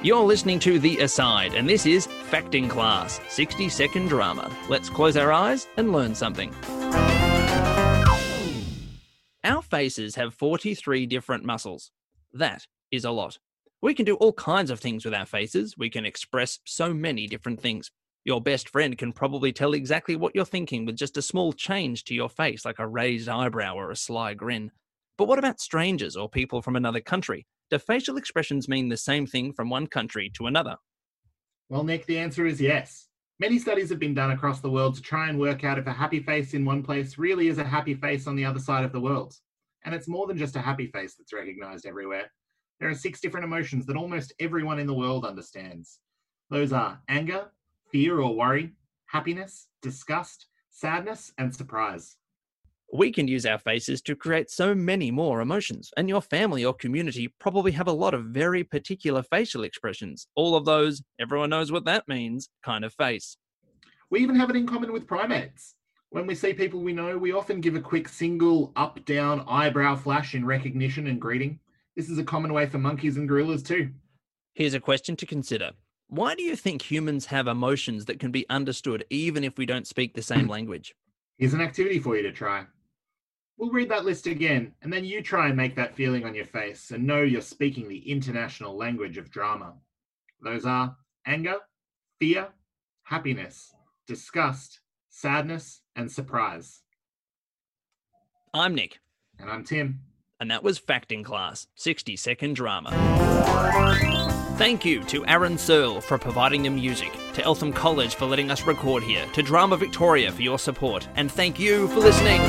You're listening to The Aside, and this is Facting Class 60 second drama. Let's close our eyes and learn something. Our faces have 43 different muscles. That is a lot. We can do all kinds of things with our faces. We can express so many different things. Your best friend can probably tell exactly what you're thinking with just a small change to your face, like a raised eyebrow or a sly grin. But what about strangers or people from another country? Do facial expressions mean the same thing from one country to another? Well, Nick, the answer is yes. Many studies have been done across the world to try and work out if a happy face in one place really is a happy face on the other side of the world. And it's more than just a happy face that's recognized everywhere. There are six different emotions that almost everyone in the world understands. Those are anger, fear or worry, happiness, disgust, sadness, and surprise. We can use our faces to create so many more emotions, and your family or community probably have a lot of very particular facial expressions. All of those, everyone knows what that means, kind of face. We even have it in common with primates. When we see people we know, we often give a quick single up down eyebrow flash in recognition and greeting. This is a common way for monkeys and gorillas too. Here's a question to consider Why do you think humans have emotions that can be understood even if we don't speak the same language? Here's an activity for you to try. We'll read that list again, and then you try and make that feeling on your face and know you're speaking the international language of drama. Those are anger, fear, happiness, disgust, sadness, and surprise. I'm Nick. And I'm Tim. And that was Facting Class 60 second drama. Thank you to Aaron Searle for providing the music, to Eltham College for letting us record here, to Drama Victoria for your support, and thank you for listening.